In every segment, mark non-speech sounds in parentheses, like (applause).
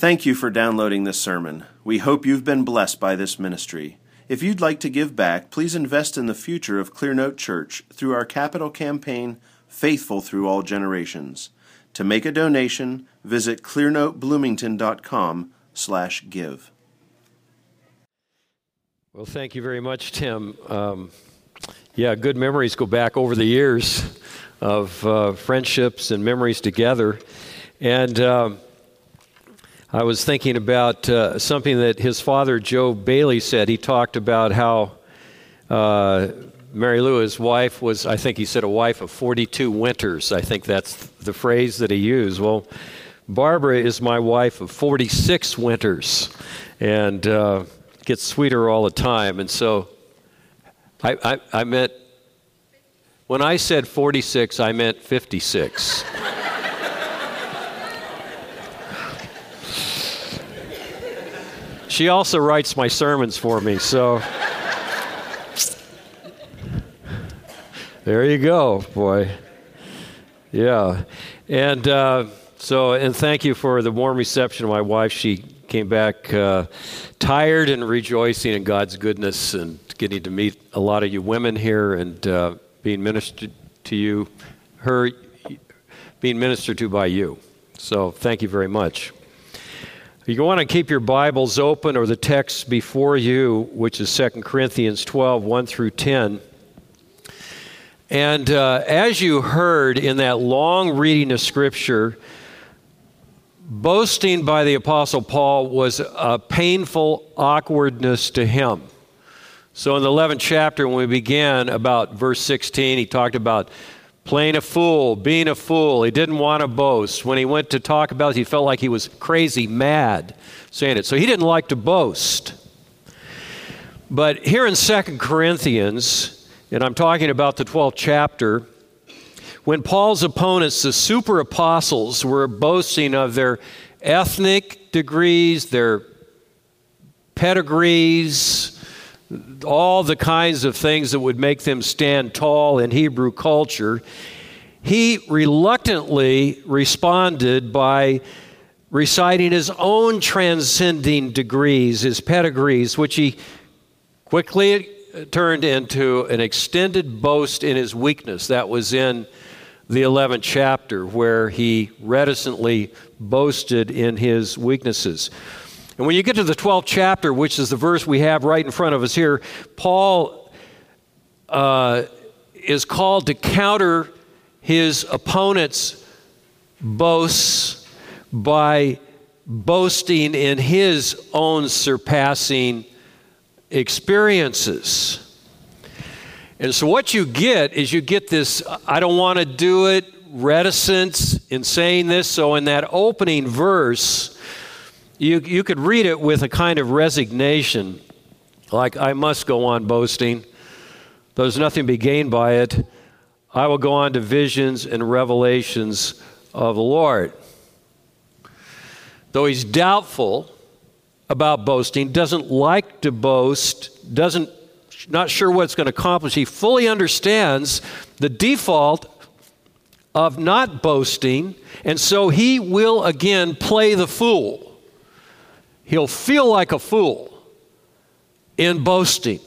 Thank you for downloading this sermon. We hope you've been blessed by this ministry. If you'd like to give back, please invest in the future of Clearnote Church through our capital campaign, Faithful Through All Generations. To make a donation, visit clearnotebloomington.com slash give. Well, thank you very much, Tim. Um, yeah, good memories go back over the years of uh, friendships and memories together. And um, I was thinking about uh, something that his father, Joe Bayly, said. He talked about how uh, Mary Lou, his wife, was, I think he said, a wife of 42 winters. I think that's the phrase that he used. Well, Barbara is my wife of 46 winters and uh, gets sweeter all the time. And so I, I, I meant, when I said 46, I meant 56. (laughs) she also writes my sermons for me, so. there you go, boy. Yeah. And uh, so, and thank you for the warm reception of my wife. She came back uh, tired and rejoicing in God's goodness and getting to meet a lot of you women here and uh, being ministered to you, her being ministered to by you. So thank you very much. You want to keep your Bibles open or the text before you, which is 2 Corinthians 12, 1 through 10. And uh, as you heard in that long reading of Scripture, boasting by the Apostle Paul was a painful awkwardness to him. So in the 11th chapter, when we began about verse 16, he talked about playing a fool, being a fool. He didn't want to boast. When he went to talk about it, he felt like he was crazy, mad saying it. So he didn't like to boast. But here in 2 Corinthians, and I'm talking about the 12th chapter, when Paul's opponents, the super apostles, were boasting of their ethnic degrees, their pedigrees, all the kinds of things that would make them stand tall in Hebrew culture, he reluctantly responded by reciting his own transcending degrees, his pedigrees, which he quickly turned into an extended boast in his weakness. That was in the 11th chapter, where he reticently boasted in his weaknesses. And when you get to the 12th chapter, which is the verse we have right in front of us here, Paul uh, is called to counter his opponent's boasts by boasting in his own surpassing experiences. And so, what you get is you get this I don't want to do it reticence in saying this. So, in that opening verse, you, you could read it with a kind of resignation, like, I must go on boasting. There's nothing to be gained by it. I will go on to visions and revelations of the Lord. Though he's doubtful about boasting, doesn't like to boast, doesn't not sure what it's going to accomplish, he fully understands the default of not boasting, and so he will again play the fool he'll feel like a fool in boasting,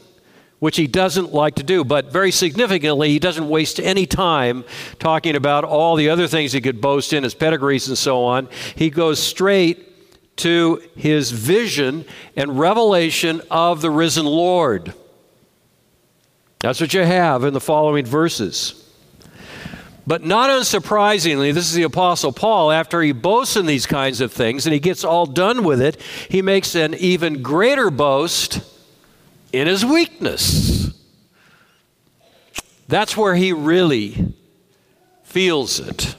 which he doesn't like to do. But very significantly, he doesn't waste any time talking about all the other things he could boast in, his pedigrees and so on. He goes straight to his vision and revelation of the risen Lord. That's what you have in the following verses. But not unsurprisingly, this is the Apostle Paul. After he boasts in these kinds of things and he gets all done with it, he makes an even greater boast in his weakness. That's where he really feels it.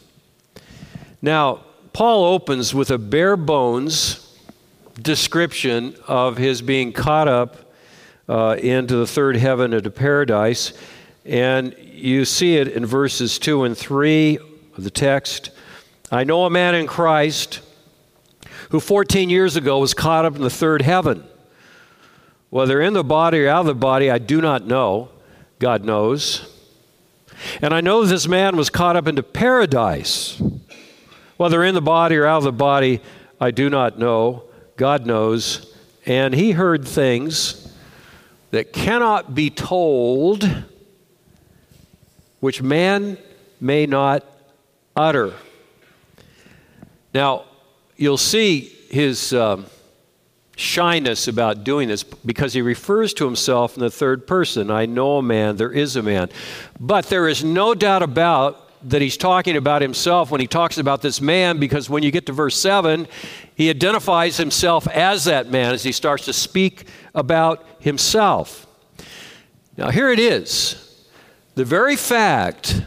Now, Paul opens with a bare bones description of his being caught up uh, into the third heaven, into paradise. And you see it in verses 2 and 3 of the text. I know a man in Christ who 14 years ago was caught up in the third heaven. Whether in the body or out of the body, I do not know. God knows. And I know this man was caught up into paradise. Whether in the body or out of the body, I do not know. God knows. And he heard things that cannot be told, which man may not utter. Now, you'll see his um, shyness about doing this because he refers to himself in the third person I know a man, there is a man. But there is no doubt about that he's talking about himself when he talks about this man because when you get to verse 7, he identifies himself as that man as he starts to speak about himself. Now, here it is the very fact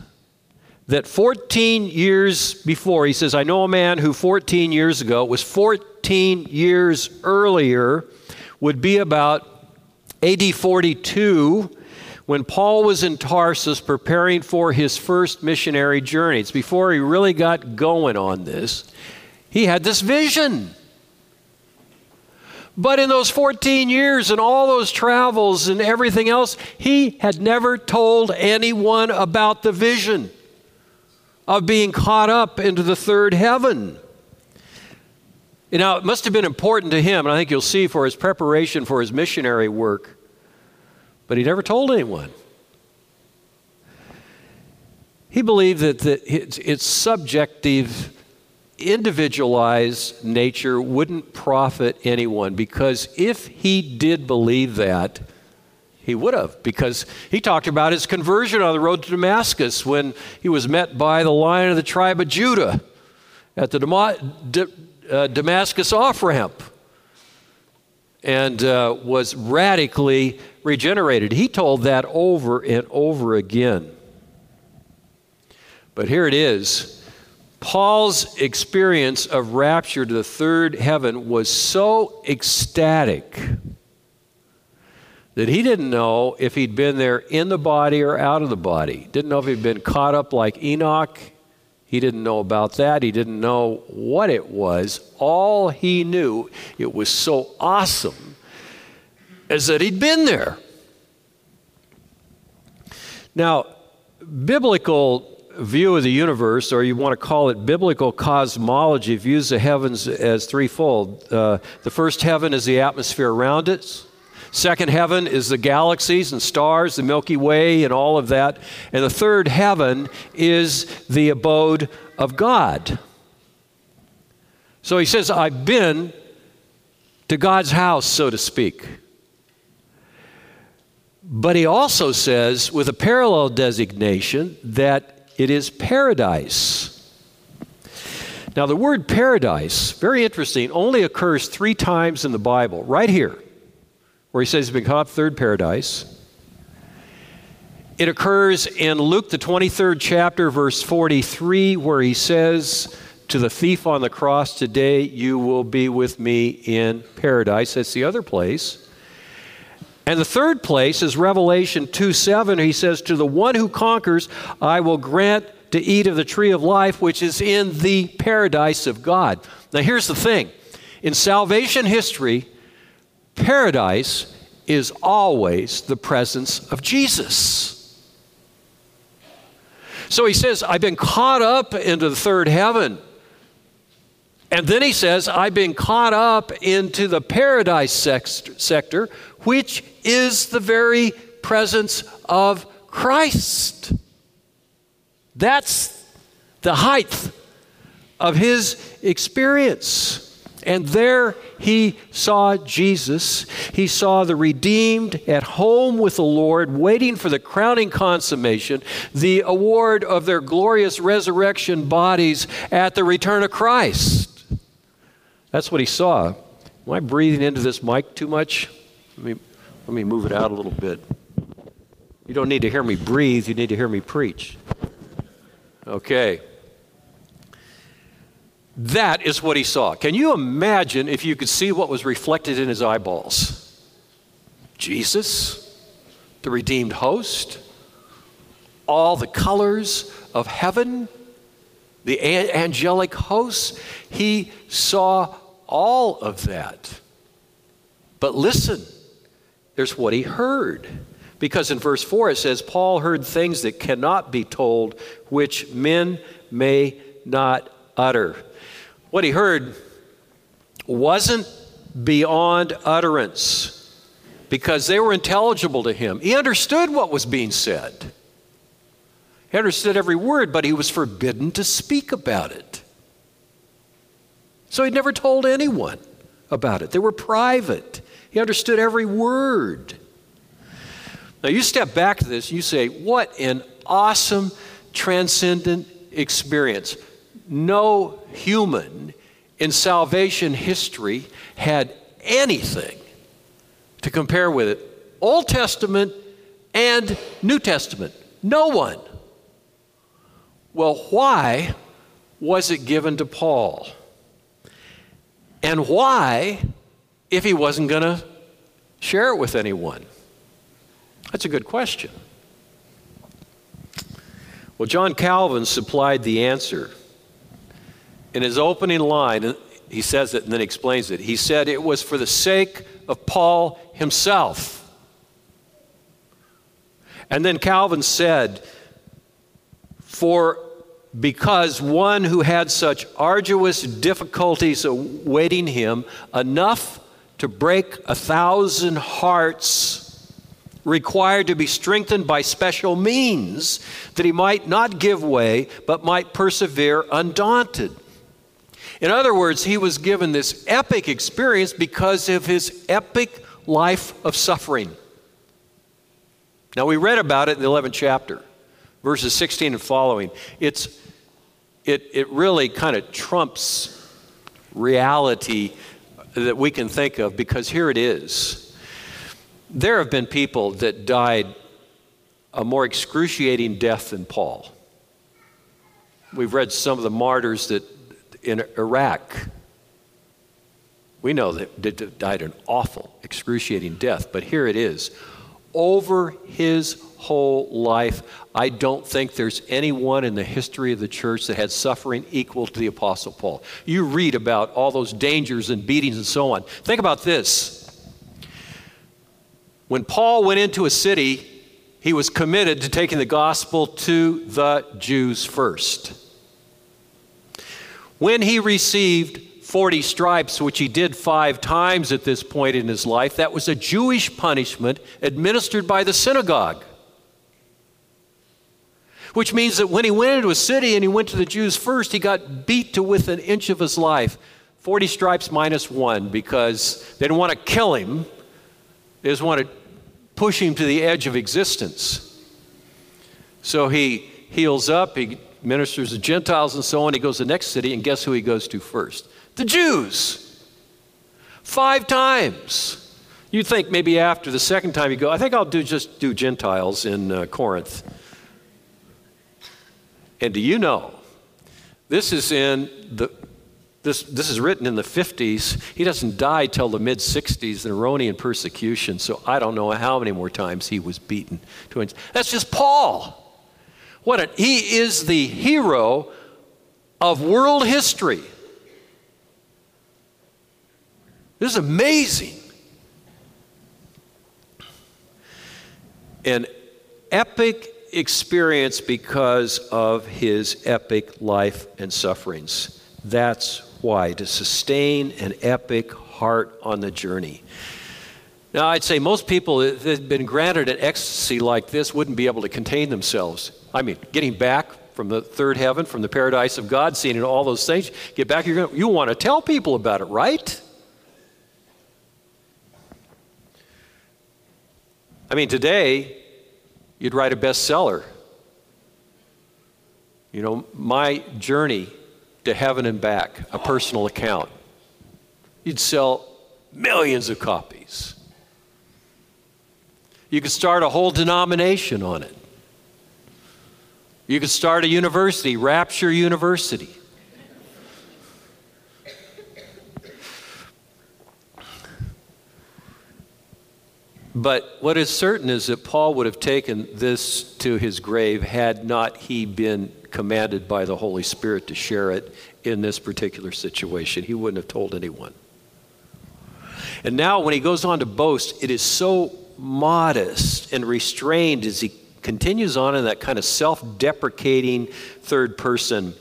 that 14 years before, he says, I know a man who 14 years ago, was 14 years earlier, would be about AD 42 when Paul was in Tarsus preparing for his first missionary journey. It's before he really got going on this. He had this vision. But in those 14 years and all those travels and everything else, he had never told anyone about the vision of being caught up into the third heaven. You know, it must have been important to him, and I think you'll see for his preparation for his missionary work, but he never told anyone. He believed that the, its, its subjective, individualized nature wouldn't profit anyone because if he did believe that, he would have, because he talked about his conversion on the road to Damascus when he was met by the lion of the tribe of Judah at the uh, Damascus off ramp and uh, was radically regenerated. He told that over and over again. But here it is. Paul's experience of rapture to the third heaven was so ecstatic that he didn't know if he'd been there in the body or out of the body. Didn't know if he'd been caught up like Enoch. He didn't know about that. He didn't know what it was. All he knew, it was so awesome, is that he'd been there. Now, biblical view of the universe, or you want to call it biblical cosmology, views the heavens as threefold. Uh, the first heaven is the atmosphere around it. Second heaven is the galaxies and stars, the Milky Way, and all of that. And the third heaven is the abode of God. So he says, I've been to God's house, so to speak. But he also says, with a parallel designation, that it is paradise. Now, the word paradise, very interesting, only occurs three times in the Bible, right here where he says he's been caught third paradise. It occurs in Luke, the 23rd chapter, verse 43, where he says to the thief on the cross, Today you will be with me in paradise. That's the other place. And the third place is Revelation 2 7. He says, To the one who conquers, I will grant to eat of the tree of life, which is in the paradise of God. Now, here's the thing in salvation history, Paradise is always the presence of Jesus. So he says, I've been caught up into the third heaven. And then he says, I've been caught up into the paradise sector, which is the very presence of Christ. That's the height of his experience. And there he saw Jesus. He saw the redeemed at home with the Lord, waiting for the crowning consummation, the award of their glorious resurrection bodies at the return of Christ. That's what he saw. Am I breathing into this mic too much? Let me, let me move it out a little bit. You don't need to hear me breathe, you need to hear me preach. Okay. That is what he saw. Can you imagine if you could see what was reflected in his eyeballs? Jesus, the redeemed host, all the colors of heaven, the angelic hosts. He saw all of that. But listen, there's what he heard. Because in verse 4 it says, Paul heard things that cannot be told, which men may not utter. What he heard wasn't beyond utterance because they were intelligible to him. He understood what was being said. He understood every word, but he was forbidden to speak about it. So he never told anyone about it. They were private. He understood every word. Now you step back to this, you say, What an awesome, transcendent experience. No human in salvation history had anything to compare with it. Old Testament and New Testament. No one. Well, why was it given to Paul? And why, if he wasn't going to share it with anyone? That's a good question. Well, John Calvin supplied the answer. In his opening line, he says it and then explains it. He said it was for the sake of Paul himself. And then Calvin said, For because one who had such arduous difficulties awaiting him, enough to break a thousand hearts, required to be strengthened by special means, that he might not give way, but might persevere undaunted. In other words, he was given this epic experience because of his epic life of suffering. Now, we read about it in the 11th chapter, verses 16 and following. It's, it, it really kind of trumps reality that we can think of because here it is. There have been people that died a more excruciating death than Paul. We've read some of the martyrs that in Iraq. We know that died an awful, excruciating death, but here it is. Over his whole life, I don't think there's anyone in the history of the church that had suffering equal to the Apostle Paul. You read about all those dangers and beatings and so on. Think about this. When Paul went into a city, he was committed to taking the gospel to the Jews first. When he received 40 stripes, which he did five times at this point in his life, that was a Jewish punishment administered by the synagogue. Which means that when he went into a city and he went to the Jews first, he got beat to within an inch of his life. 40 stripes minus one because they didn't want to kill him, they just want to push him to the edge of existence. So he heals up, he ministers to Gentiles and so on. He goes to the next city, and guess who he goes to first? The Jews. Five times. You think maybe after the second time you go, I think I'll do just do Gentiles in uh, Corinth. And do you know, this is in the this, this is written in the 50s. He doesn't die till the mid 60s, the Neronian persecution. So I don't know how many more times he was beaten. That's just Paul. What a, he is the hero of world history. This is amazing. An epic experience because of his epic life and sufferings. That's why, to sustain an epic heart on the journey. Now, I'd say most people that had been granted an ecstasy like this wouldn't be able to contain themselves. I mean, getting back from the third heaven, from the paradise of God, seeing all those things, get back, you're gonna, you want to tell people about it, right? I mean, today, you'd write a bestseller. You know, my journey to heaven and back, a personal account. You'd sell millions of copies. You could start a whole denomination on it. You could start a university, Rapture University. But what is certain is that Paul would have taken this to his grave had not he been commanded by the Holy Spirit to share it in this particular situation. He wouldn't have told anyone. And now, when he goes on to boast, it is so modest and restrained as he continues on in that kind of self deprecating third person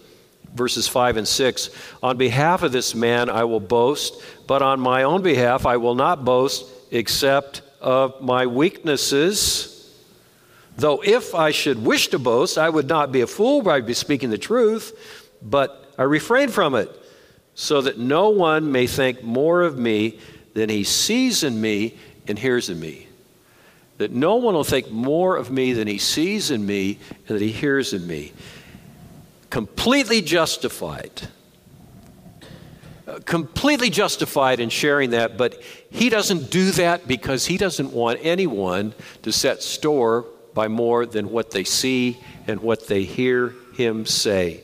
verses 5 and 6 On behalf of this man I will boast, but on my own behalf I will not boast except of my weaknesses. Though if I should wish to boast, I would not be a fool, but I'd be speaking the truth, but I refrain from it, so that no one may think more of me than he sees in me and hears in me. That no one will think more of me than he sees in me and that he hears in me. Completely justified. Completely justified in sharing that, but he doesn't do that because he doesn't want anyone to set store by more than what they see and what they hear him say.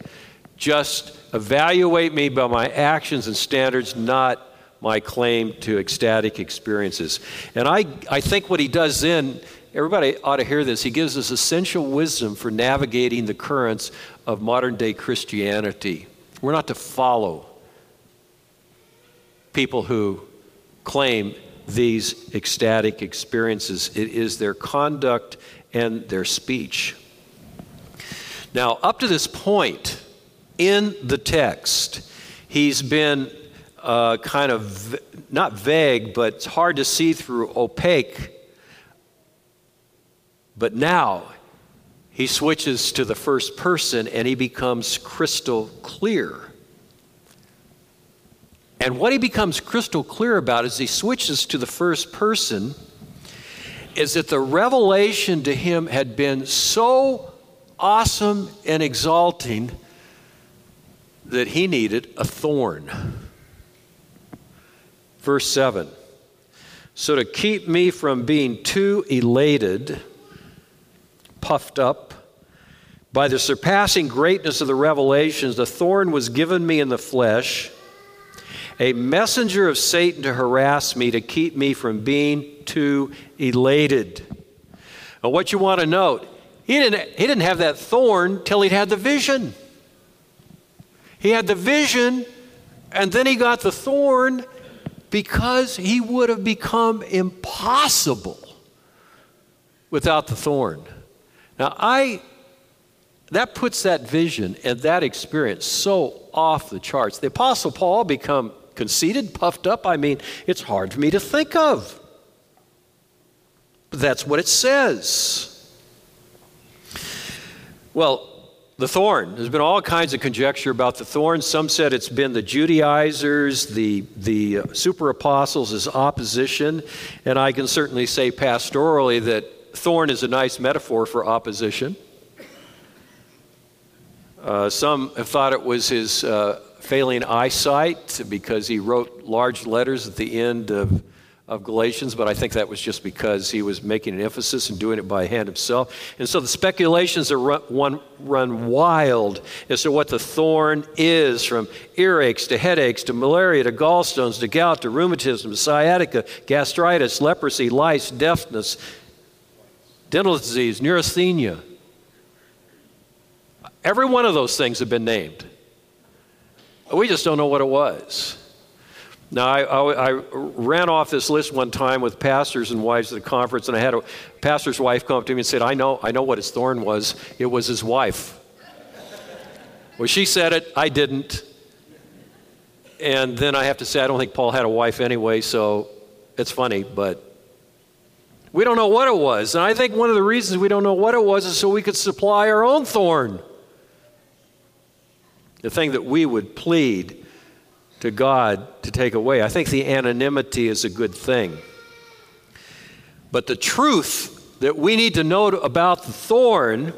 Just evaluate me by my actions and standards, not my claim to ecstatic experiences. And I, I think what he does then, everybody ought to hear this, he gives us essential wisdom for navigating the currents of modern day Christianity. We're not to follow people who claim these ecstatic experiences, it is their conduct and their speech. Now, up to this point in the text, he's been uh, kind of not vague, but it's hard to see through, opaque. But now he switches to the first person and he becomes crystal clear. And what he becomes crystal clear about as he switches to the first person is that the revelation to him had been so awesome and exalting that he needed a thorn. Verse 7 So to keep me from being too elated, puffed up, by the surpassing greatness of the revelations, the thorn was given me in the flesh, a messenger of Satan to harass me, to keep me from being too elated. Now, what you want to note, he didn't, he didn't have that thorn till he'd had the vision. He had the vision, and then he got the thorn because he would have become impossible without the thorn. Now, I that puts that vision and that experience so off the charts. The Apostle Paul become conceited, puffed up. I mean, it's hard for me to think of. But that's what it says. Well, the thorn. There's been all kinds of conjecture about the thorn. Some said it's been the Judaizers, the, the super apostles' as opposition. And I can certainly say pastorally that thorn is a nice metaphor for opposition. Uh, some have thought it was his uh, failing eyesight because he wrote large letters at the end of of Galatians, but I think that was just because he was making an emphasis and doing it by hand himself. And so the speculations are run, one, run wild as to what the thorn is from earaches to headaches to malaria to gallstones to gout to rheumatism, to sciatica, gastritis, leprosy, lice, deafness, dental disease, neurasthenia. Every one of those things have been named. We just don't know what it was. Now, I, I, I, ran off this list one time with pastors and wives at a conference, and I had a pastor's wife come up to me and said, I know, I know what his thorn was. It was his wife. well, she said it, I didn't. And then I have to say, I don't think Paul had a wife anyway, so it's funny, but we don't know what it was. And I think one of the reasons we don't know what it was is so we could supply our own thorn. The thing that we would plead to God to take away. I think the anonymity is a good thing. But the truth that we need to know about the thorn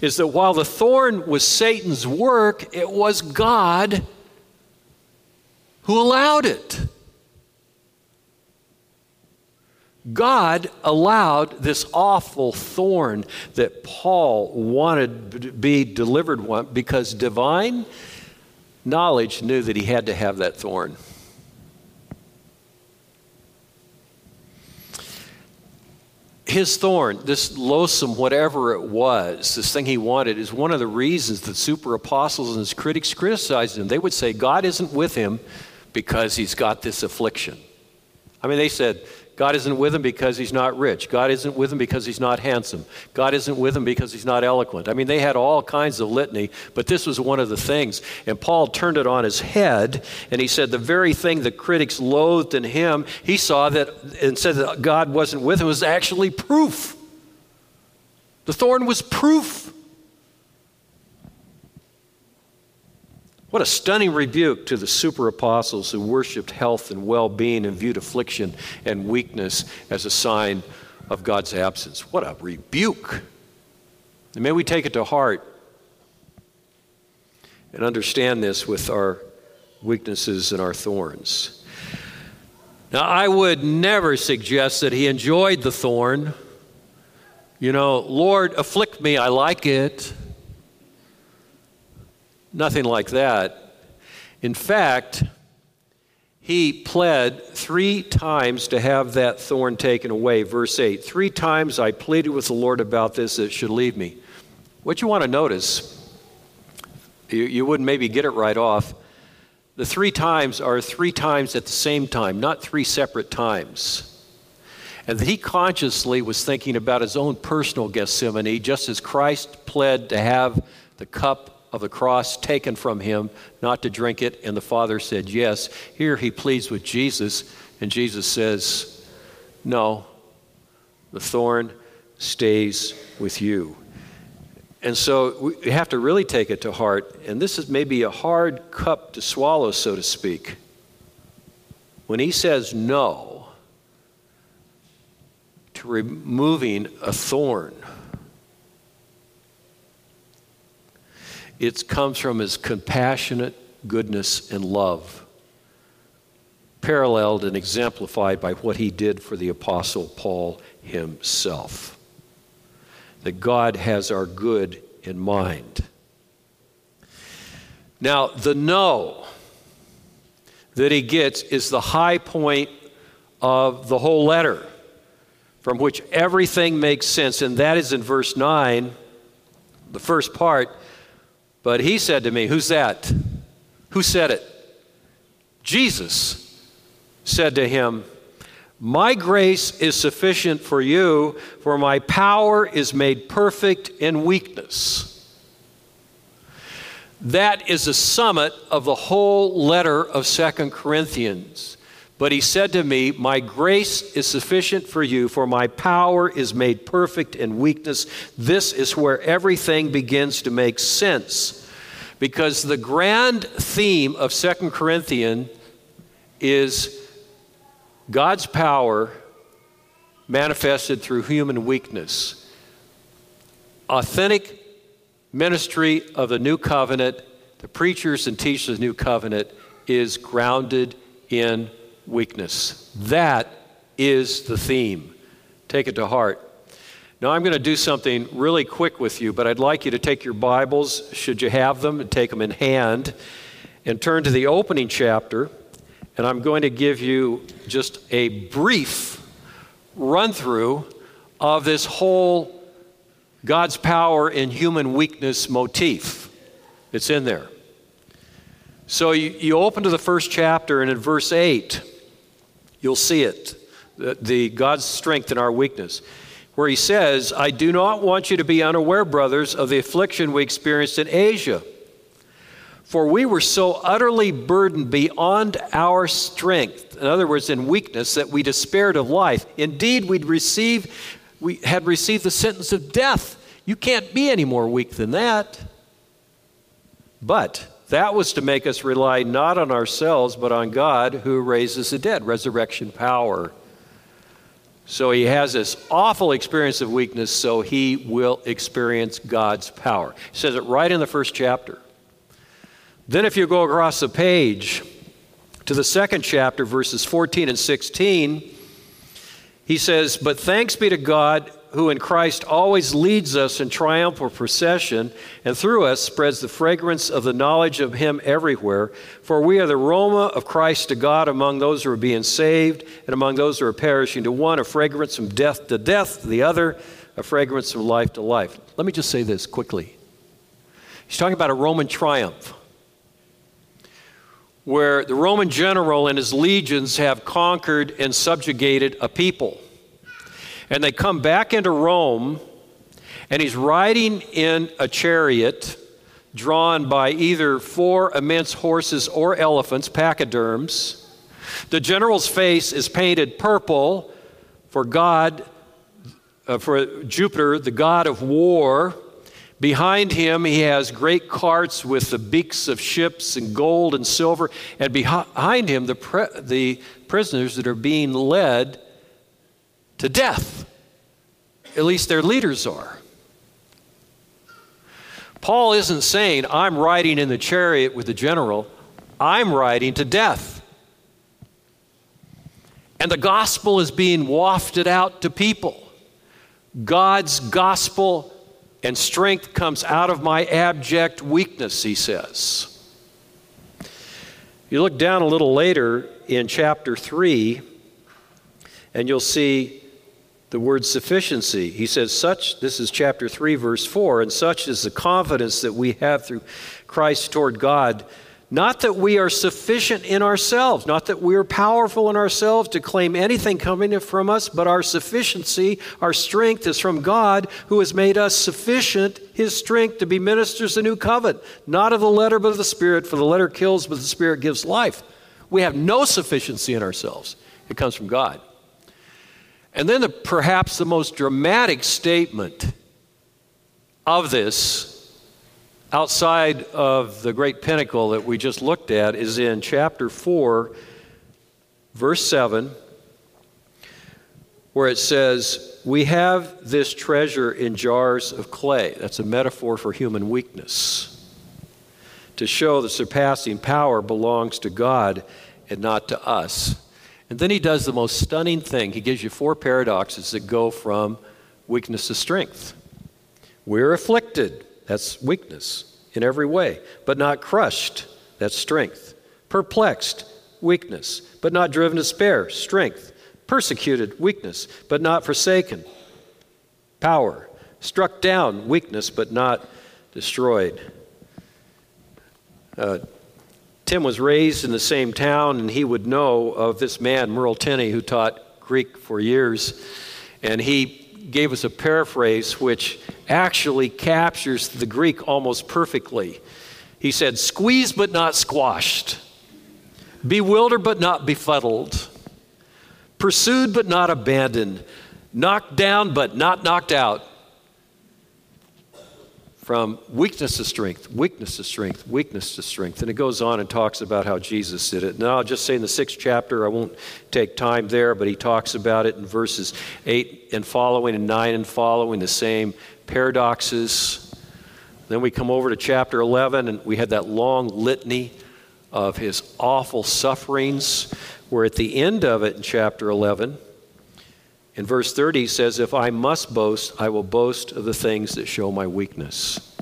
is that while the thorn was Satan's work, it was God who allowed it. God allowed this awful thorn that Paul wanted to be delivered one because divine knowledge knew that he had to have that thorn. His thorn, this loathsome, whatever it was, this thing he wanted, is one of the reasons that super apostles and his critics criticized him. They would say God isn't with him because he's got this affliction. I mean, they said, God isn't with him because he's not rich. God isn't with him because he's not handsome. God isn't with him because he's not eloquent. I mean, they had all kinds of litany, but this was one of the things. And Paul turned it on his head, and he said the very thing the critics loathed in him, he saw that and said that God wasn't with him was actually proof. The thorn was proof. What a stunning rebuke to the super apostles who worshiped health and well being and viewed affliction and weakness as a sign of God's absence. What a rebuke. And may we take it to heart and understand this with our weaknesses and our thorns. Now, I would never suggest that he enjoyed the thorn. You know, Lord, afflict me, I like it. Nothing like that. In fact, he pled three times to have that thorn taken away. Verse 8 Three times I pleaded with the Lord about this, that should leave me. What you want to notice, you, you wouldn't maybe get it right off. The three times are three times at the same time, not three separate times. And he consciously was thinking about his own personal Gethsemane, just as Christ pled to have the cup of the cross taken from him, not to drink it. And the Father said, Yes. Here he pleads with Jesus, and Jesus says, No, the thorn stays with you. And so we have to really take it to heart. And this is maybe a hard cup to swallow, so to speak. When he says no to removing a thorn, It comes from his compassionate goodness and love, paralleled and exemplified by what he did for the Apostle Paul himself. That God has our good in mind. Now, the no that he gets is the high point of the whole letter, from which everything makes sense, and that is in verse 9, the first part but he said to me, Who's that? Who said it? Jesus said to him, My grace is sufficient for you, for my power is made perfect in weakness. That is the summit of the whole letter of Second Corinthians. But he said to me, My grace is sufficient for you, for my power is made perfect in weakness. This is where everything begins to make sense. Because the grand theme of Second Corinthians is God's power manifested through human weakness. Authentic ministry of the new covenant, the preachers and teachers of the new covenant, is grounded in weakness. That is the theme. Take it to heart. Now, I'm going to do something really quick with you, but I'd like you to take your Bibles, should you have them, and take them in hand, and turn to the opening chapter. And I'm going to give you just a brief run through of this whole God's power in human weakness motif. It's in there. So you, you open to the first chapter, and in verse 8, You'll see it the, the God's strength in our weakness, where he says, I do not want you to be unaware, brothers, of the affliction we experienced in Asia. For we were so utterly burdened beyond our strength, in other words, in weakness, that we despaired of life. Indeed, we'd received, we had received the sentence of death. You can't be any more weak than that. But that was to make us rely not on ourselves, but on God who raises the dead, resurrection power. So he has this awful experience of weakness, so he will experience God's power. He says it right in the first chapter. Then, if you go across the page to the second chapter, verses 14 and 16, he says, But thanks be to God who in Christ always leads us in triumphal procession, and through us spreads the fragrance of the knowledge of Him everywhere. For we are the aroma of Christ to God among those who are being saved, and among those who are perishing. To one, a fragrance from death to death, to the other, a fragrance from life to life. Let me just say this quickly. He's talking about a Roman triumph. where the Roman general and his legions have conquered and subjugated a people. And they come back into Rome, and he's riding in a chariot drawn by either four immense horses or elephants, pachyderms. The general's face is painted purple for God, uh, for Jupiter, the god of war. Behind him, he has great carts with the beaks of ships and gold and silver. And behind him, the, pre- the prisoners that are being led to death. At least their leaders are. Paul isn't saying, I'm riding in the chariot with the general, I'm riding to death. And the gospel is being wafted out to people. God's gospel and strength comes out of my abject weakness, he says. You look down a little later in chapter 3, and you'll see the word sufficiency. He says, Such, this is chapter 3, verse 4, and such is the confidence that we have through Christ toward God. Not that we are sufficient in ourselves, not that we are powerful in ourselves to claim anything coming from us, but our sufficiency, our strength is from God who has made us sufficient, his strength to be ministers of the new covenant, not of the letter, but of the Spirit, for the letter kills, but the Spirit gives life. We have no sufficiency in ourselves, it comes from God. And then, the, perhaps the most dramatic statement of this, outside of the great pinnacle that we just looked at, is in chapter 4, verse 7, where it says, We have this treasure in jars of clay. That's a metaphor for human weakness. To show the surpassing power belongs to God and not to us. And then he does the most stunning thing. He gives you four paradoxes that go from weakness to strength. We're afflicted, that's weakness in every way, but not crushed, that's strength. Perplexed, weakness, but not driven to despair, strength. Persecuted, weakness, but not forsaken, power. Struck down, weakness, but not destroyed. Uh, Tim was raised in the same town, and he would know of this man, Merrill Tenney, who taught Greek for years. And he gave us a paraphrase which actually captures the Greek almost perfectly. He said, Squeezed but not squashed, bewildered but not befuddled, pursued but not abandoned, knocked down but not knocked out, from weakness to strength, weakness to strength, weakness to strength. And it goes on and talks about how Jesus did it. Now, I'll just say in the sixth chapter, I won't take time there, but he talks about it in verses 8 and following and 9 and following, the same paradoxes. Then we come over to chapter 11, and we had that long litany of his awful sufferings, where at the end of it in chapter 11, in verse 30, he says, If I must boast, I will boast of the things that show my weakness.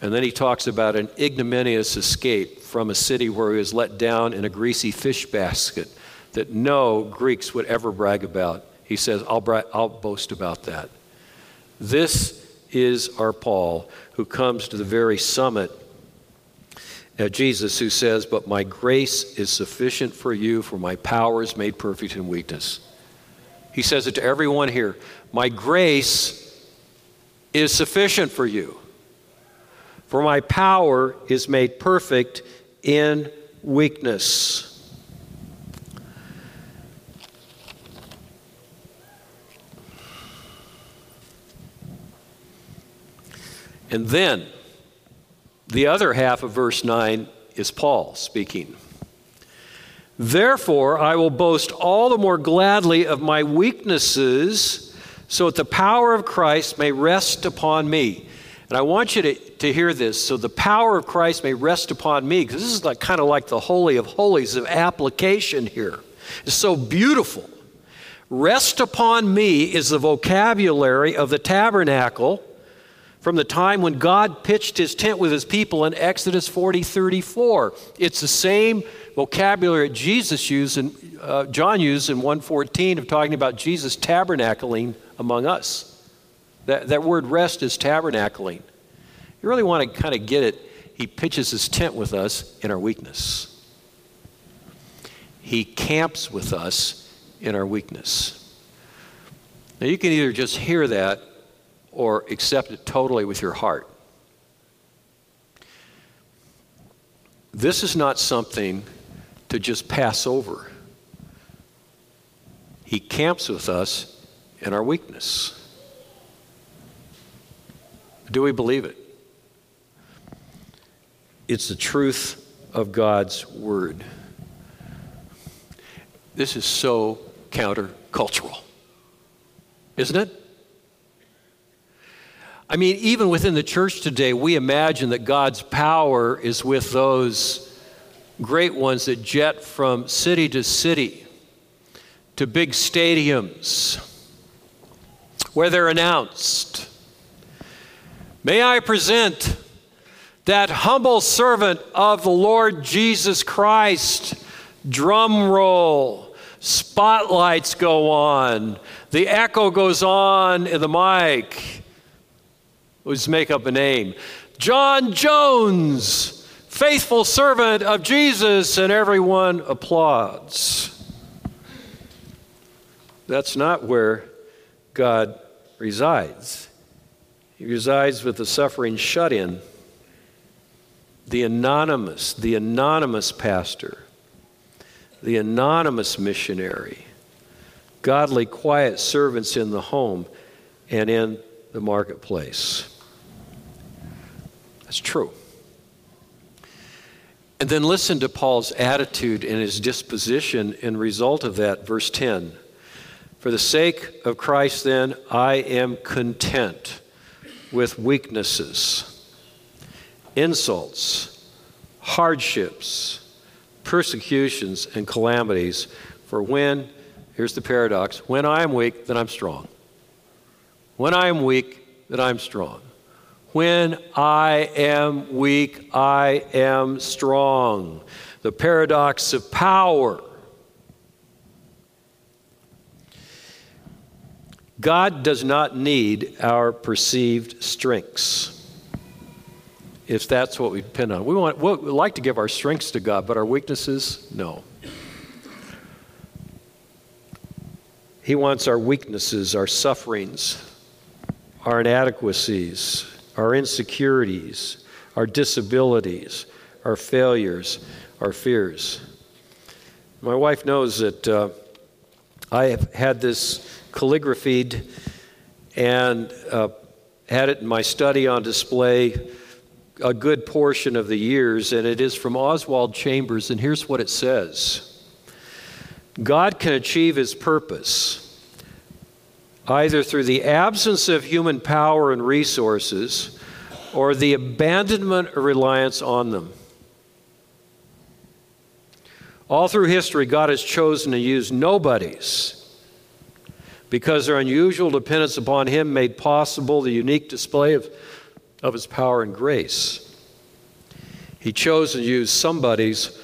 And then he talks about an ignominious escape from a city where he was let down in a greasy fish basket that no Greeks would ever brag about. He says, I'll, bra- I'll boast about that. This is our Paul who comes to the very summit of Jesus, who says, But my grace is sufficient for you, for my power is made perfect in weakness. He says it to everyone here My grace is sufficient for you, for my power is made perfect in weakness. And then the other half of verse 9 is Paul speaking. Therefore, I will boast all the more gladly of my weaknesses, so that the power of Christ may rest upon me. And I want you to, to hear this. So the power of Christ may rest upon me, because this is like, kind of like the Holy of Holies of application here. It's so beautiful. Rest upon me is the vocabulary of the tabernacle from the time when God pitched his tent with his people in Exodus 40 34. It's the same vocabulary that Jesus used and uh, John used in 114 of talking about Jesus tabernacling among us. That, that word rest is tabernacling. You really want to kind of get it. He pitches his tent with us in our weakness. He camps with us in our weakness. Now, you can either just hear that or accept it totally with your heart. This is not something to just pass over. He camps with us in our weakness. Do we believe it? It's the truth of God's Word. This is so countercultural, isn't it? I mean, even within the church today, we imagine that God's power is with those great ones that jet from city to city to big stadiums where they're announced. May I present that humble servant of the Lord Jesus Christ. Drum roll, spotlights go on, the echo goes on in the mic. Let's make up a name. John Jones, faithful servant of Jesus, and everyone applauds. That's not where God resides. He resides with the suffering shut in the anonymous, the anonymous pastor, the anonymous missionary, godly, quiet servants in the home and in the marketplace. That's true. And then listen to Paul's attitude and his disposition in result of that, verse 10. For the sake of Christ, then, I am content with weaknesses insults, hardships, persecutions, and calamities. For when, here's the paradox, when I am weak, then I'm strong. When I am weak, then I'm strong. When I am weak, I am strong. The paradox of power. God does not need our perceived strengths if that's what we depend on. We want, we like to give our strengths to God, but our weaknesses, no. He wants our weaknesses, our sufferings, our inadequacies, our insecurities, our disabilities, our failures, our fears. My wife knows that uh, I have had this calligraphied and uh, had it in my study on display a good portion of the years, and it is from Oswald Chambers, and here's what it says God can achieve his purpose either through the absence of human power and resources or the abandonment or reliance on them. All through history, God has chosen to use nobodies because their unusual dependence upon Him made possible the unique display of of his power and grace. He chose to use somebodies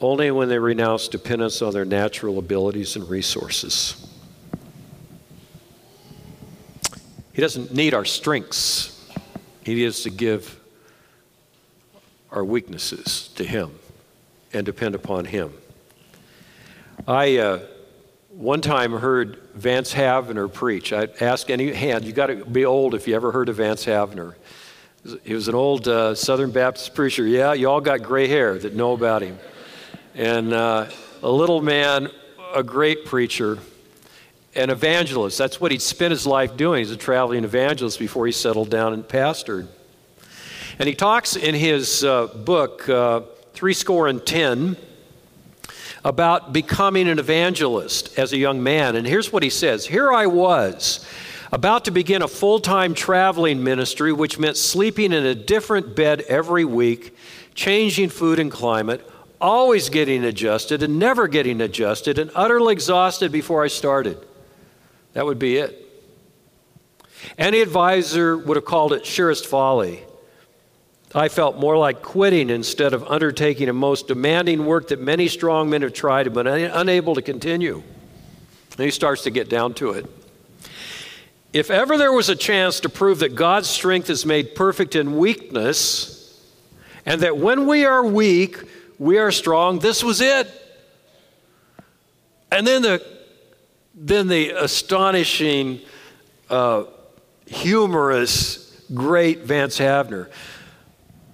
only when they renounced dependence on their natural abilities and resources. He doesn't need our strengths, He needs to give our weaknesses to Him and depend upon Him. I uh, one time heard Vance Havner preach. I ask any hand, you got to be old if you ever heard of Vance Havner. He was an old uh, Southern Baptist preacher. Yeah, you all got gray hair that know about him. And uh, a little man, a great preacher, an evangelist. That's what he'd spent his life doing. He's a traveling evangelist before he settled down and pastored. And he talks in his uh, book, uh, Three Score and Ten, about becoming an evangelist as a young man. And here's what he says Here I was about to begin a full time traveling ministry, which meant sleeping in a different bed every week, changing food and climate, always getting adjusted and never getting adjusted, and utterly exhausted before I started. That would be it. Any advisor would have called it surest folly. I felt more like quitting instead of undertaking a most demanding work that many strong men have tried but unable to continue. And he starts to get down to it. If ever there was a chance to prove that God's strength is made perfect in weakness, and that when we are weak, we are strong, this was it. And then the, then the astonishing, uh, humorous, great Vance Havner.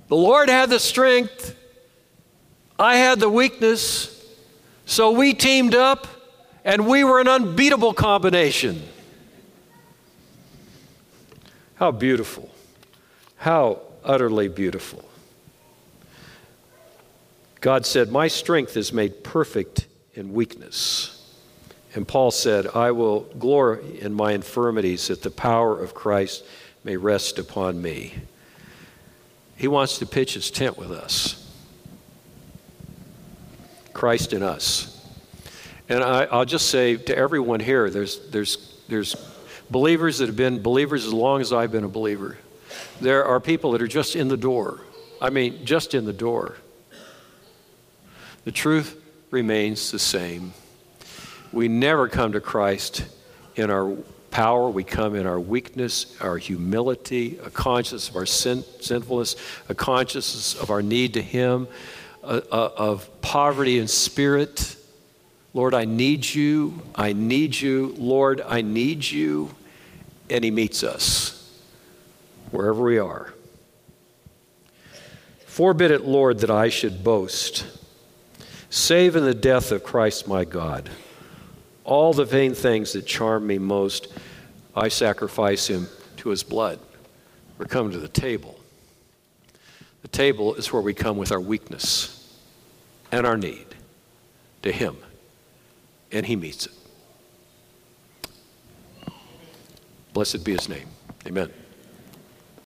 The Lord had the strength, I had the weakness, so we teamed up and we were an unbeatable combination. How beautiful. How utterly beautiful. God said, My strength is made perfect in weakness. And Paul said, I will glory in my infirmities that the power of Christ may rest upon me. He wants to pitch his tent with us. Christ in us. And I, will just say to everyone here there's, there's, there's believers that have been believers as long as I've been a believer. There are people that are just in the door. I mean, just in the door. The truth remains the same. We never come to Christ in our power, we come in our weakness, our humility, a consciousness of our sin, sinfulness, a consciousness of our need to Him, of poverty in spirit. Lord, I need you. I need you. Lord, I need you. And He meets us wherever we are. Forbid it, Lord, that I should boast Save in the death of Christ my God. All the vain things that charm me most, I sacrifice him to his blood. We're coming to the table. The table is where we come with our weakness and our need to him, and he meets it. Blessed be his name. Amen.